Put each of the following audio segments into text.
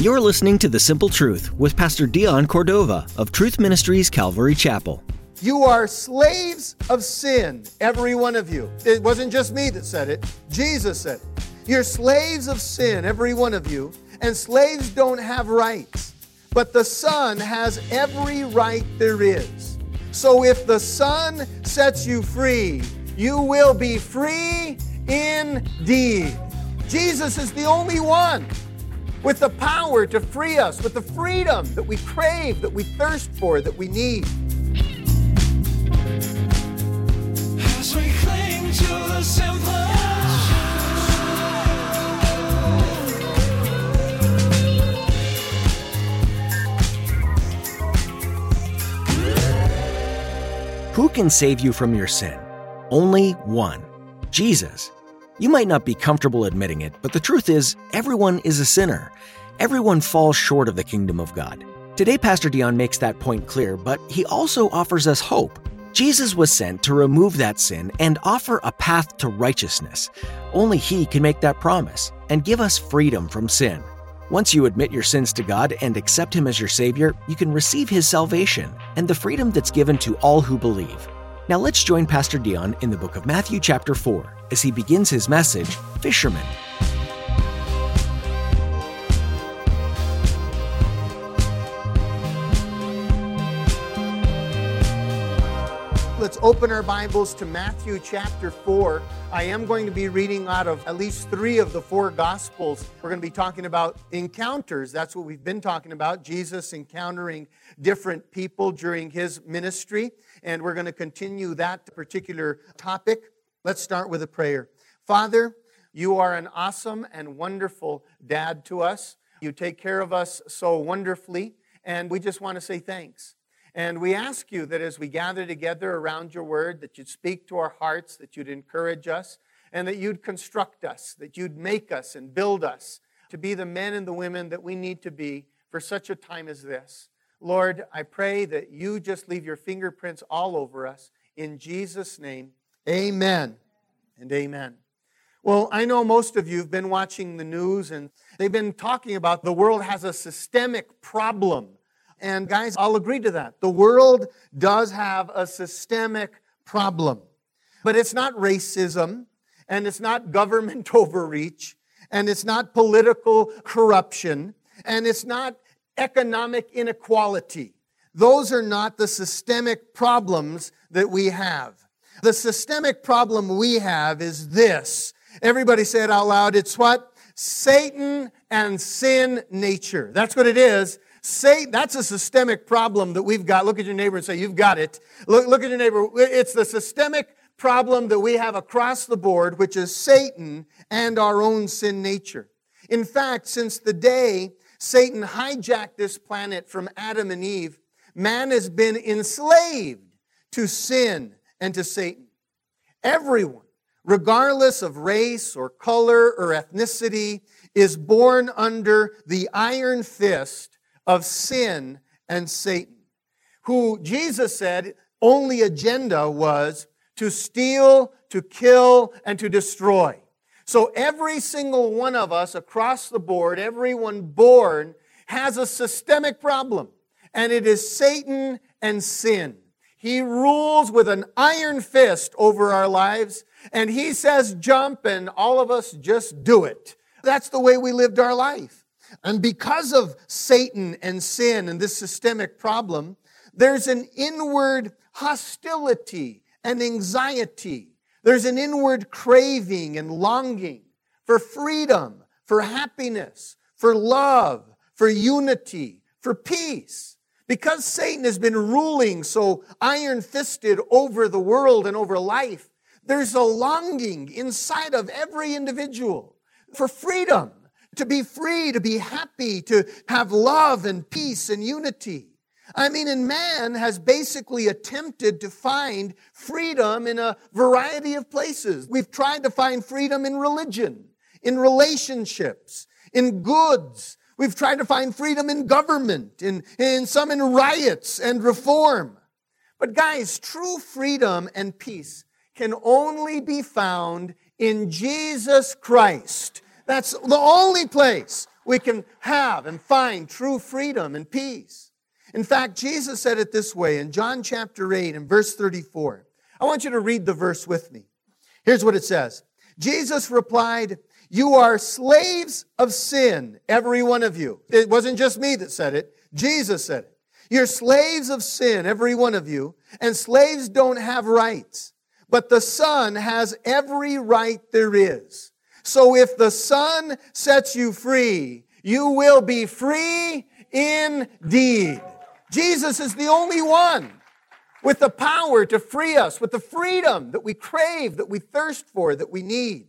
You're listening to The Simple Truth with Pastor Dion Cordova of Truth Ministries Calvary Chapel. You are slaves of sin, every one of you. It wasn't just me that said it, Jesus said it. You're slaves of sin, every one of you, and slaves don't have rights. But the Son has every right there is. So if the Son sets you free, you will be free indeed. Jesus is the only one with the power to free us, with the freedom that we crave, that we thirst for, that we need. As we cling to the simple. Who can save you from your sin? Only one Jesus. You might not be comfortable admitting it, but the truth is, everyone is a sinner. Everyone falls short of the kingdom of God. Today, Pastor Dion makes that point clear, but he also offers us hope. Jesus was sent to remove that sin and offer a path to righteousness. Only He can make that promise and give us freedom from sin. Once you admit your sins to God and accept Him as your Savior, you can receive His salvation and the freedom that's given to all who believe. Now let's join Pastor Dion in the book of Matthew, chapter 4, as he begins his message Fishermen. Let's open our Bibles to Matthew chapter 4. I am going to be reading out of at least three of the four Gospels. We're going to be talking about encounters. That's what we've been talking about Jesus encountering different people during his ministry. And we're going to continue that particular topic. Let's start with a prayer. Father, you are an awesome and wonderful dad to us. You take care of us so wonderfully. And we just want to say thanks. And we ask you that as we gather together around your word, that you'd speak to our hearts, that you'd encourage us, and that you'd construct us, that you'd make us and build us to be the men and the women that we need to be for such a time as this. Lord, I pray that you just leave your fingerprints all over us. In Jesus' name, amen and amen. Well, I know most of you have been watching the news and they've been talking about the world has a systemic problem and guys, I'll agree to that. The world does have a systemic problem, but it's not racism and it's not government overreach and it's not political corruption and it's not economic inequality. Those are not the systemic problems that we have. The systemic problem we have is this. Everybody say it out loud. It's what? Satan and sin nature. That's what it is. Say that's a systemic problem that we've got. Look at your neighbor and say, You've got it. Look, look at your neighbor. It's the systemic problem that we have across the board, which is Satan and our own sin nature. In fact, since the day Satan hijacked this planet from Adam and Eve, man has been enslaved to sin and to Satan. Everyone, regardless of race or color or ethnicity, is born under the iron fist of sin and Satan, who Jesus said only agenda was to steal, to kill, and to destroy. So every single one of us across the board, everyone born, has a systemic problem, and it is Satan and sin. He rules with an iron fist over our lives, and he says jump, and all of us just do it. That's the way we lived our life. And because of Satan and sin and this systemic problem, there's an inward hostility and anxiety. There's an inward craving and longing for freedom, for happiness, for love, for unity, for peace. Because Satan has been ruling so iron fisted over the world and over life, there's a longing inside of every individual for freedom to be free, to be happy, to have love and peace and unity. I mean, and man has basically attempted to find freedom in a variety of places. We've tried to find freedom in religion, in relationships, in goods. We've tried to find freedom in government, in, in some in riots and reform. But guys, true freedom and peace can only be found in Jesus Christ. That's the only place we can have and find true freedom and peace. In fact, Jesus said it this way in John chapter 8 and verse 34. I want you to read the verse with me. Here's what it says Jesus replied, You are slaves of sin, every one of you. It wasn't just me that said it, Jesus said it. You're slaves of sin, every one of you, and slaves don't have rights, but the Son has every right there is. So if the Son sets you free, you will be free indeed. Jesus is the only one with the power to free us, with the freedom that we crave, that we thirst for, that we need.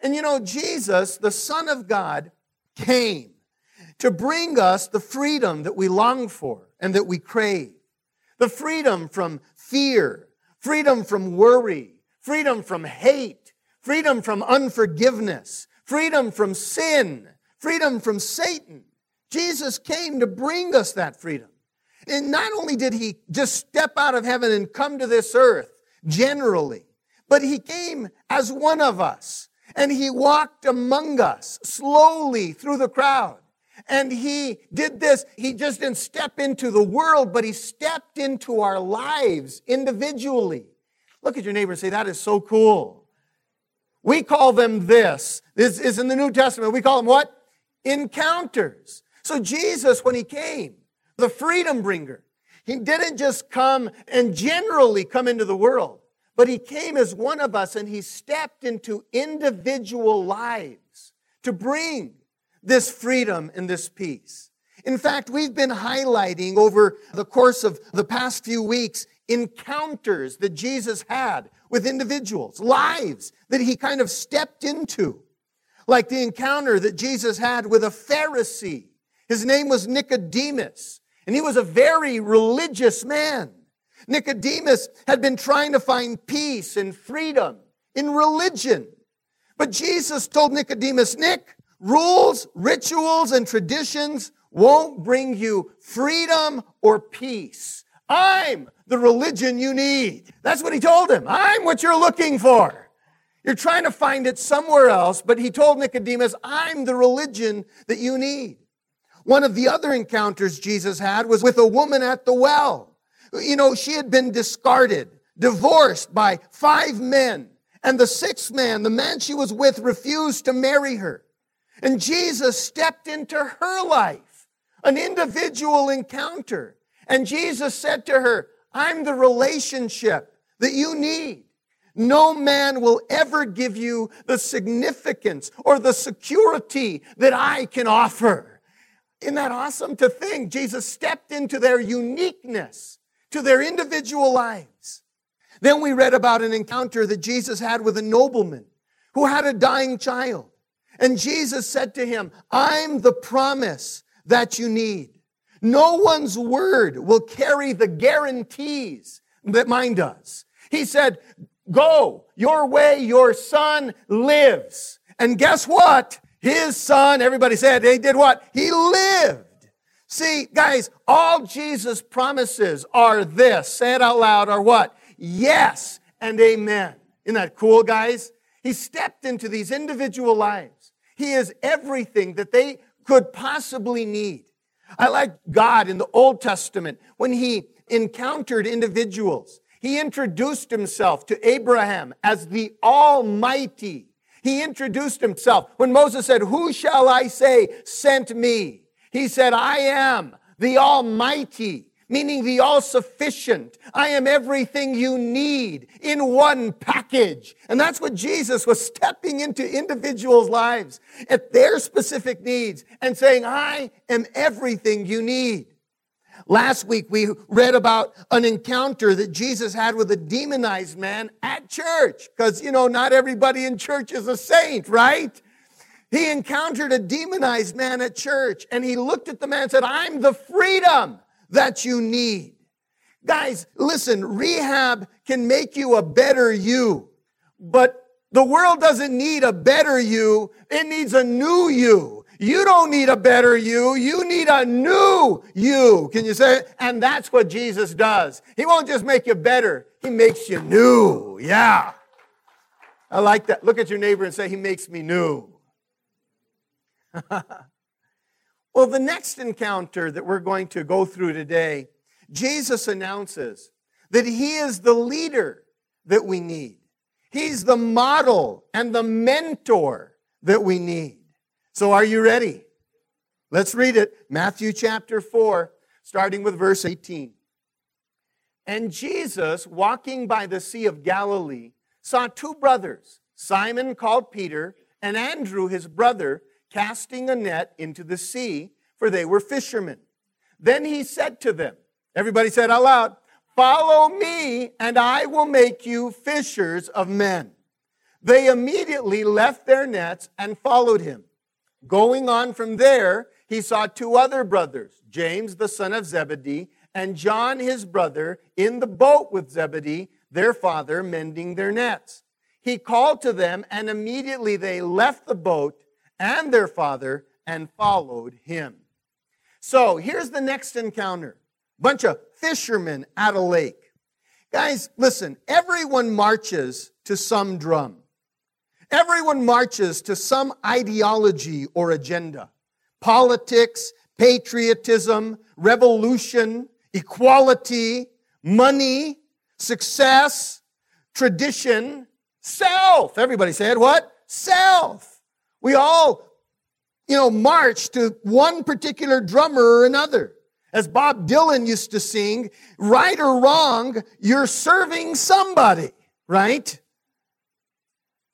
And you know, Jesus, the Son of God, came to bring us the freedom that we long for and that we crave. The freedom from fear, freedom from worry, freedom from hate, freedom from unforgiveness, freedom from sin, freedom from Satan. Jesus came to bring us that freedom. And not only did he just step out of heaven and come to this earth generally, but he came as one of us and he walked among us slowly through the crowd. And he did this. He just didn't step into the world, but he stepped into our lives individually. Look at your neighbor and say, That is so cool. We call them this. This is in the New Testament. We call them what? Encounters. So Jesus, when he came, the freedom bringer, he didn't just come and generally come into the world, but he came as one of us and he stepped into individual lives to bring this freedom and this peace. In fact, we've been highlighting over the course of the past few weeks encounters that Jesus had with individuals, lives that he kind of stepped into. Like the encounter that Jesus had with a Pharisee. His name was Nicodemus, and he was a very religious man. Nicodemus had been trying to find peace and freedom in religion. But Jesus told Nicodemus, Nick, rules, rituals, and traditions won't bring you freedom or peace. I'm the religion you need. That's what he told him. I'm what you're looking for. You're trying to find it somewhere else, but he told Nicodemus, I'm the religion that you need. One of the other encounters Jesus had was with a woman at the well. You know, she had been discarded, divorced by five men, and the sixth man, the man she was with, refused to marry her. And Jesus stepped into her life, an individual encounter. And Jesus said to her, I'm the relationship that you need. No man will ever give you the significance or the security that I can offer. Isn't that awesome to think? Jesus stepped into their uniqueness, to their individual lives. Then we read about an encounter that Jesus had with a nobleman who had a dying child. And Jesus said to him, I'm the promise that you need. No one's word will carry the guarantees that mine does. He said, Go your way, your son lives. And guess what? His son, everybody said, he did what? He lived. See, guys, all Jesus promises are this. Say it out loud, are what? Yes and amen. Isn't that cool, guys? He stepped into these individual lives. He is everything that they could possibly need. I like God in the Old Testament when he encountered individuals. He introduced himself to Abraham as the Almighty. He introduced himself. When Moses said, Who shall I say sent me? He said, I am the Almighty, meaning the all sufficient. I am everything you need in one package. And that's what Jesus was stepping into individuals' lives at their specific needs and saying, I am everything you need. Last week we read about an encounter that Jesus had with a demonized man at church. Because, you know, not everybody in church is a saint, right? He encountered a demonized man at church and he looked at the man and said, I'm the freedom that you need. Guys, listen, rehab can make you a better you, but the world doesn't need a better you. It needs a new you. You don't need a better you. You need a new you. Can you say it? And that's what Jesus does. He won't just make you better. He makes you new. Yeah. I like that. Look at your neighbor and say, He makes me new. well, the next encounter that we're going to go through today, Jesus announces that He is the leader that we need. He's the model and the mentor that we need. So, are you ready? Let's read it. Matthew chapter 4, starting with verse 18. And Jesus, walking by the Sea of Galilee, saw two brothers, Simon called Peter, and Andrew his brother, casting a net into the sea, for they were fishermen. Then he said to them, Everybody said out loud, Follow me, and I will make you fishers of men. They immediately left their nets and followed him. Going on from there, he saw two other brothers, James the son of Zebedee, and John his brother, in the boat with Zebedee, their father, mending their nets. He called to them, and immediately they left the boat and their father and followed him. So here's the next encounter bunch of fishermen at a lake. Guys, listen, everyone marches to some drum. Everyone marches to some ideology or agenda. Politics, patriotism, revolution, equality, money, success, tradition, self. Everybody said what? Self. We all, you know, march to one particular drummer or another. As Bob Dylan used to sing, right or wrong, you're serving somebody, right?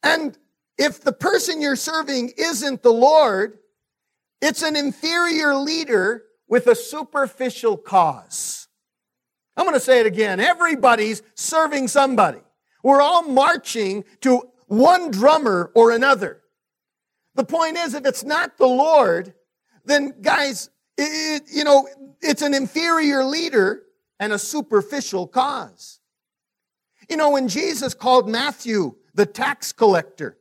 And if the person you're serving isn't the Lord, it's an inferior leader with a superficial cause. I'm going to say it again. Everybody's serving somebody. We're all marching to one drummer or another. The point is, if it's not the Lord, then guys, it, you know, it's an inferior leader and a superficial cause. You know, when Jesus called Matthew the tax collector,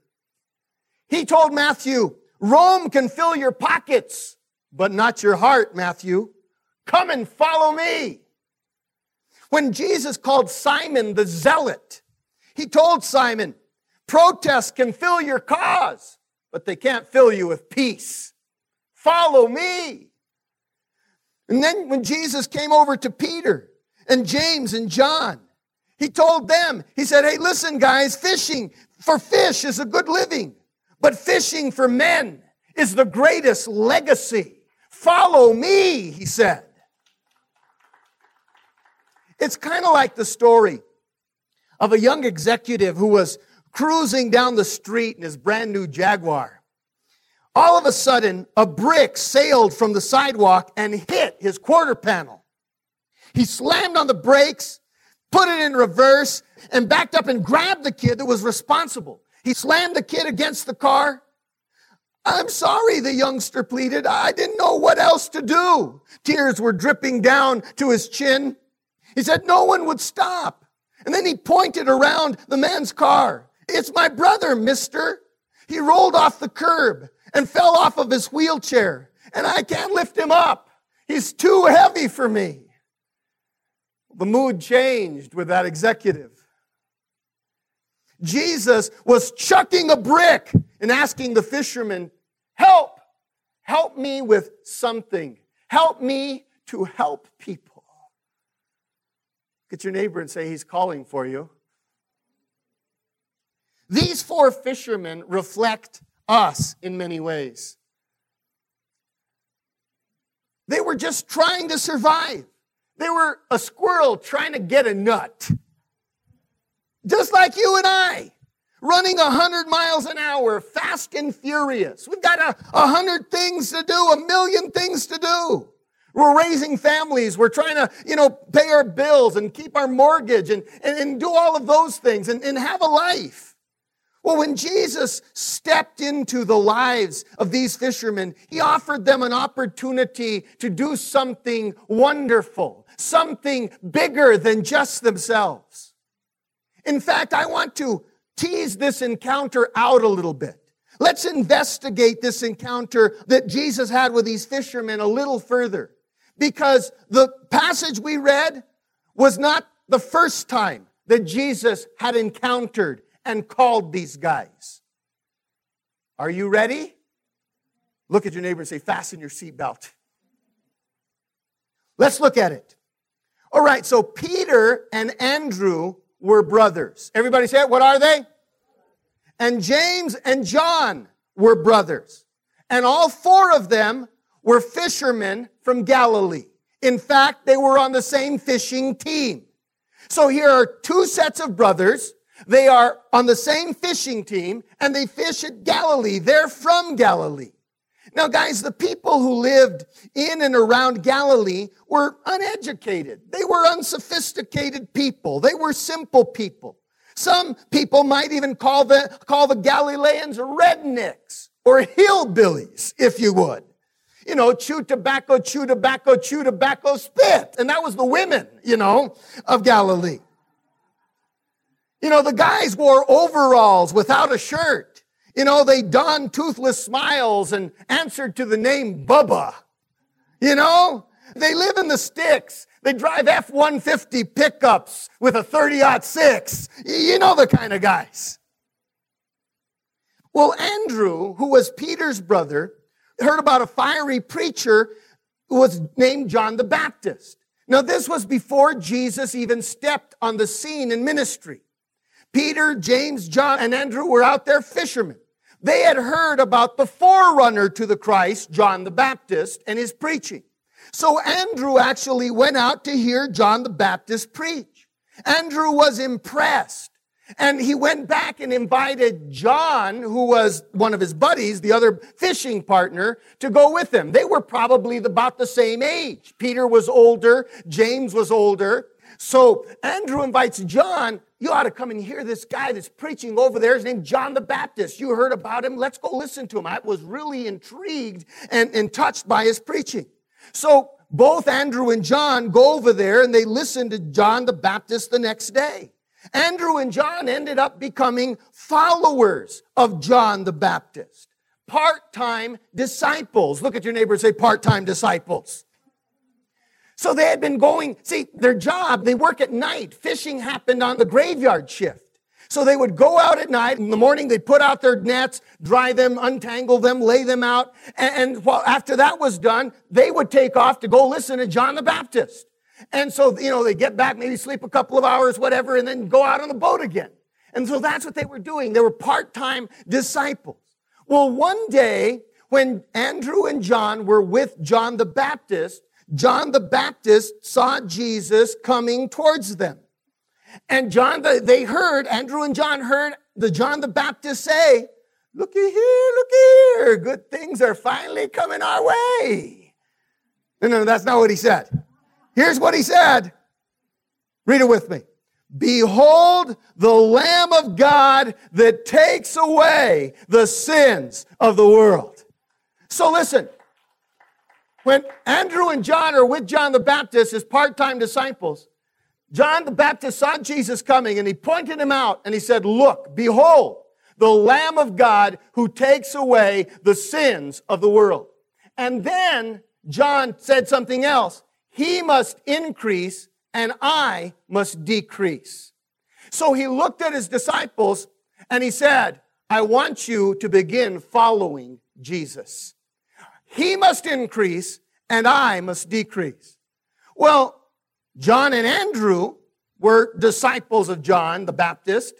he told Matthew, Rome can fill your pockets, but not your heart, Matthew. Come and follow me. When Jesus called Simon the zealot, he told Simon, protest can fill your cause, but they can't fill you with peace. Follow me. And then when Jesus came over to Peter and James and John, he told them, he said, Hey, listen, guys, fishing for fish is a good living, but fishing for men is the greatest legacy. Follow me, he said. It's kind of like the story of a young executive who was cruising down the street in his brand new Jaguar. All of a sudden, a brick sailed from the sidewalk and hit his quarter panel. He slammed on the brakes, put it in reverse, and backed up and grabbed the kid that was responsible. He slammed the kid against the car. I'm sorry, the youngster pleaded. I didn't know what else to do. Tears were dripping down to his chin. He said no one would stop. And then he pointed around the man's car. It's my brother, mister. He rolled off the curb and fell off of his wheelchair, and I can't lift him up. He's too heavy for me. The mood changed with that executive. Jesus was chucking a brick and asking the fisherman, Help! Help me with something. Help me to help people. Get your neighbor and say, He's calling for you. These four fishermen reflect us in many ways. They were just trying to survive. They were a squirrel trying to get a nut. Just like you and I, running 100 miles an hour, fast and furious. We've got a, a hundred things to do, a million things to do. We're raising families. We're trying to, you know, pay our bills and keep our mortgage and, and, and do all of those things and, and have a life. Well, when Jesus stepped into the lives of these fishermen, he offered them an opportunity to do something wonderful, something bigger than just themselves. In fact, I want to tease this encounter out a little bit. Let's investigate this encounter that Jesus had with these fishermen a little further. Because the passage we read was not the first time that Jesus had encountered and called these guys. Are you ready? Look at your neighbor and say, Fasten your seatbelt. Let's look at it. All right, so Peter and Andrew were brothers. Everybody say it. What are they? And James and John were brothers. And all four of them were fishermen from Galilee. In fact, they were on the same fishing team. So here are two sets of brothers. They are on the same fishing team and they fish at Galilee. They're from Galilee. Now, guys, the people who lived in and around Galilee were uneducated. They were unsophisticated people. They were simple people. Some people might even call the, call the Galileans rednecks or hillbillies, if you would. You know, chew tobacco, chew tobacco, chew tobacco, spit. And that was the women, you know, of Galilee. You know, the guys wore overalls without a shirt. You know, they donned toothless smiles and answered to the name Bubba. You know, they live in the sticks. They drive F-150 pickups with a 30-06. You know the kind of guys. Well, Andrew, who was Peter's brother, heard about a fiery preacher who was named John the Baptist. Now, this was before Jesus even stepped on the scene in ministry. Peter, James, John, and Andrew were out there fishermen. They had heard about the forerunner to the Christ, John the Baptist, and his preaching. So Andrew actually went out to hear John the Baptist preach. Andrew was impressed. And he went back and invited John, who was one of his buddies, the other fishing partner, to go with him. They were probably about the same age. Peter was older, James was older. So Andrew invites John, you ought to come and hear this guy that's preaching over there. His name John the Baptist. You heard about him. Let's go listen to him. I was really intrigued and, and touched by his preaching. So both Andrew and John go over there and they listen to John the Baptist the next day. Andrew and John ended up becoming followers of John the Baptist, part-time disciples. Look at your neighbor and say part-time disciples. So they had been going, see, their job, they work at night. Fishing happened on the graveyard shift. So they would go out at night. In the morning, they'd put out their nets, dry them, untangle them, lay them out. And, and after that was done, they would take off to go listen to John the Baptist. And so, you know, they get back, maybe sleep a couple of hours, whatever, and then go out on the boat again. And so that's what they were doing. They were part-time disciples. Well, one day, when Andrew and John were with John the Baptist, John the Baptist saw Jesus coming towards them. And John, the, they heard, Andrew and John heard the John the Baptist say, looky here, looky here, good things are finally coming our way. No, no, that's not what he said. Here's what he said. Read it with me. Behold the Lamb of God that takes away the sins of the world. So listen, when Andrew and John are with John the Baptist as part-time disciples, John the Baptist saw Jesus coming and he pointed him out and he said, look, behold, the Lamb of God who takes away the sins of the world. And then John said something else. He must increase and I must decrease. So he looked at his disciples and he said, I want you to begin following Jesus. He must increase and I must decrease. Well, John and Andrew were disciples of John the Baptist.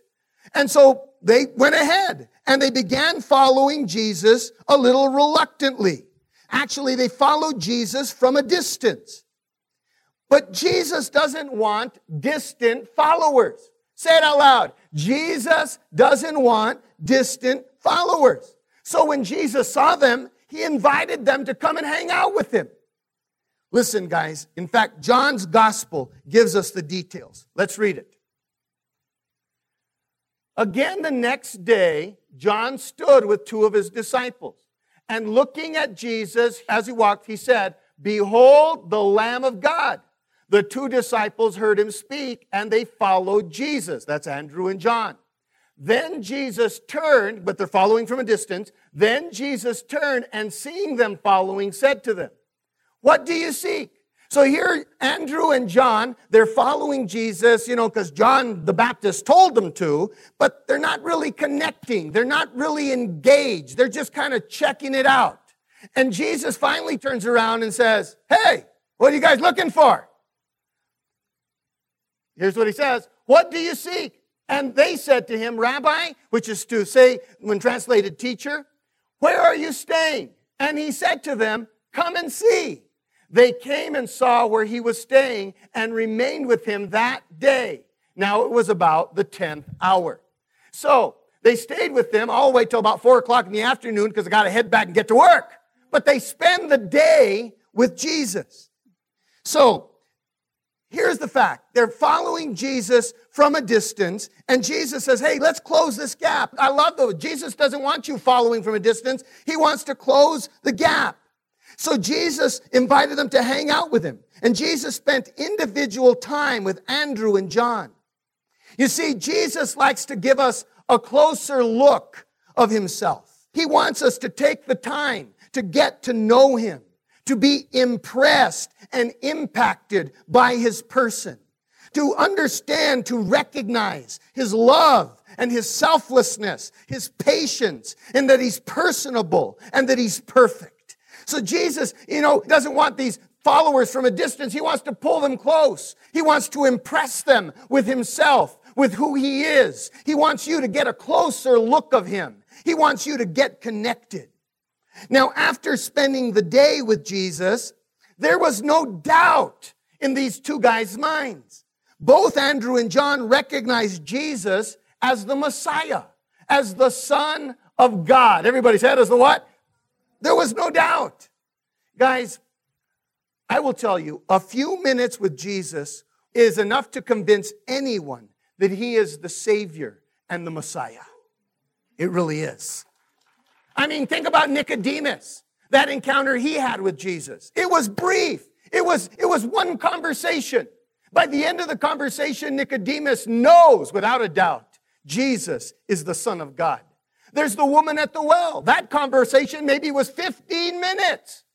And so they went ahead and they began following Jesus a little reluctantly. Actually, they followed Jesus from a distance. But Jesus doesn't want distant followers. Say it out loud. Jesus doesn't want distant followers. So when Jesus saw them, he invited them to come and hang out with him. Listen, guys. In fact, John's gospel gives us the details. Let's read it. Again, the next day, John stood with two of his disciples. And looking at Jesus as he walked, he said, Behold the Lamb of God. The two disciples heard him speak and they followed Jesus. That's Andrew and John. Then Jesus turned, but they're following from a distance. Then Jesus turned and seeing them following said to them, what do you seek? So here, Andrew and John, they're following Jesus, you know, because John the Baptist told them to, but they're not really connecting. They're not really engaged. They're just kind of checking it out. And Jesus finally turns around and says, Hey, what are you guys looking for? Here's what he says What do you seek? And they said to him, Rabbi, which is to say, when translated, teacher, where are you staying? And he said to them, Come and see. They came and saw where he was staying and remained with him that day. Now it was about the 10th hour. So they stayed with them all the way till about four o'clock in the afternoon because they got to head back and get to work. But they spend the day with Jesus. So here's the fact. They're following Jesus from a distance and Jesus says, Hey, let's close this gap. I love though. Jesus doesn't want you following from a distance. He wants to close the gap. So Jesus invited them to hang out with him. And Jesus spent individual time with Andrew and John. You see, Jesus likes to give us a closer look of himself. He wants us to take the time to get to know him, to be impressed and impacted by his person, to understand, to recognize his love and his selflessness, his patience, and that he's personable and that he's perfect. So Jesus, you know, doesn't want these followers from a distance. He wants to pull them close. He wants to impress them with himself, with who he is. He wants you to get a closer look of him. He wants you to get connected. Now, after spending the day with Jesus, there was no doubt in these two guys' minds. Both Andrew and John recognized Jesus as the Messiah, as the Son of God. Everybody said as the what? There was no doubt. Guys, I will tell you, a few minutes with Jesus is enough to convince anyone that he is the Savior and the Messiah. It really is. I mean, think about Nicodemus, that encounter he had with Jesus. It was brief. It was, it was one conversation. By the end of the conversation, Nicodemus knows without a doubt Jesus is the Son of God. There's the woman at the well. That conversation maybe was 15 minutes.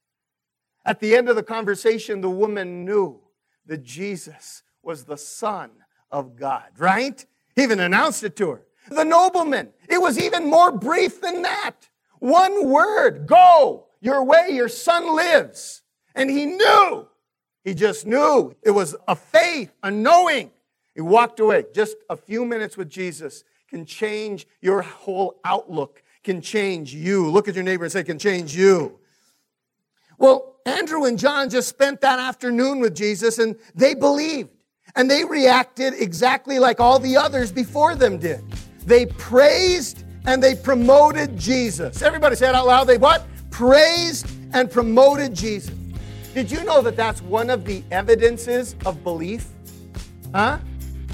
At the end of the conversation, the woman knew that Jesus was the Son of God, right? He even announced it to her. The nobleman, it was even more brief than that. One word, go your way, your son lives. And he knew. He just knew. It was a faith, a knowing. He walked away. Just a few minutes with Jesus can change your whole outlook, can change you. Look at your neighbor and say, can change you. Well, Andrew and John just spent that afternoon with Jesus and they believed. And they reacted exactly like all the others before them did. They praised and they promoted Jesus. Everybody say it out loud. They what? Praised and promoted Jesus. Did you know that that's one of the evidences of belief? Huh?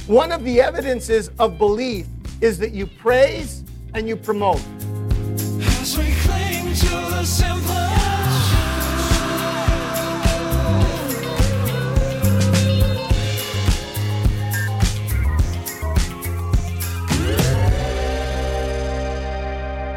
One of the evidences of belief is that you praise and you promote.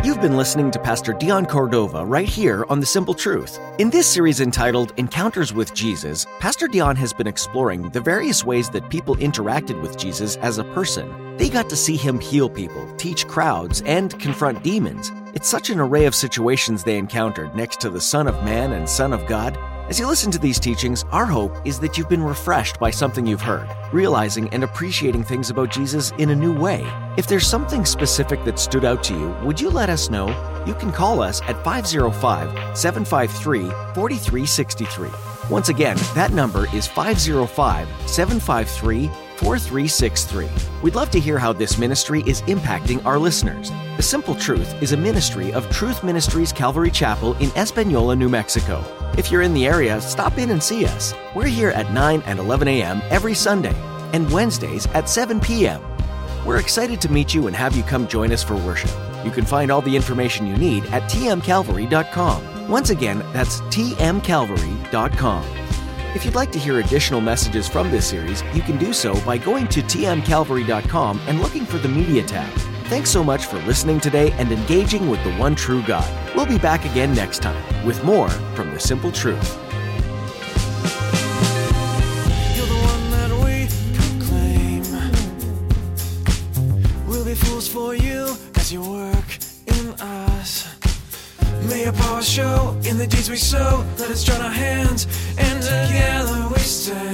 You've been listening to Pastor Dion Cordova right here on The Simple Truth. In this series entitled Encounters with Jesus, Pastor Dion has been exploring the various ways that people interacted with Jesus as a person. They got to see him heal people, teach crowds, and confront demons. It's such an array of situations they encountered next to the Son of Man and Son of God. As you listen to these teachings, our hope is that you've been refreshed by something you've heard, realizing and appreciating things about Jesus in a new way. If there's something specific that stood out to you, would you let us know? You can call us at 505 753 4363. Once again, that number is 505 753 4363. We'd love to hear how this ministry is impacting our listeners. The Simple Truth is a ministry of Truth Ministries Calvary Chapel in Espanola, New Mexico. If you're in the area, stop in and see us. We're here at 9 and 11 a.m. every Sunday and Wednesdays at 7 p.m. We're excited to meet you and have you come join us for worship. You can find all the information you need at tmcalvary.com. Once again, that's tmcalvary.com. If you'd like to hear additional messages from this series, you can do so by going to tmcalvary.com and looking for the Media tab. Thanks so much for listening today and engaging with the one true God. We'll be back again next time with more from The Simple Truth. for you as you work in us. May your power show in the deeds we sow. Let us join our hands, and together we stand.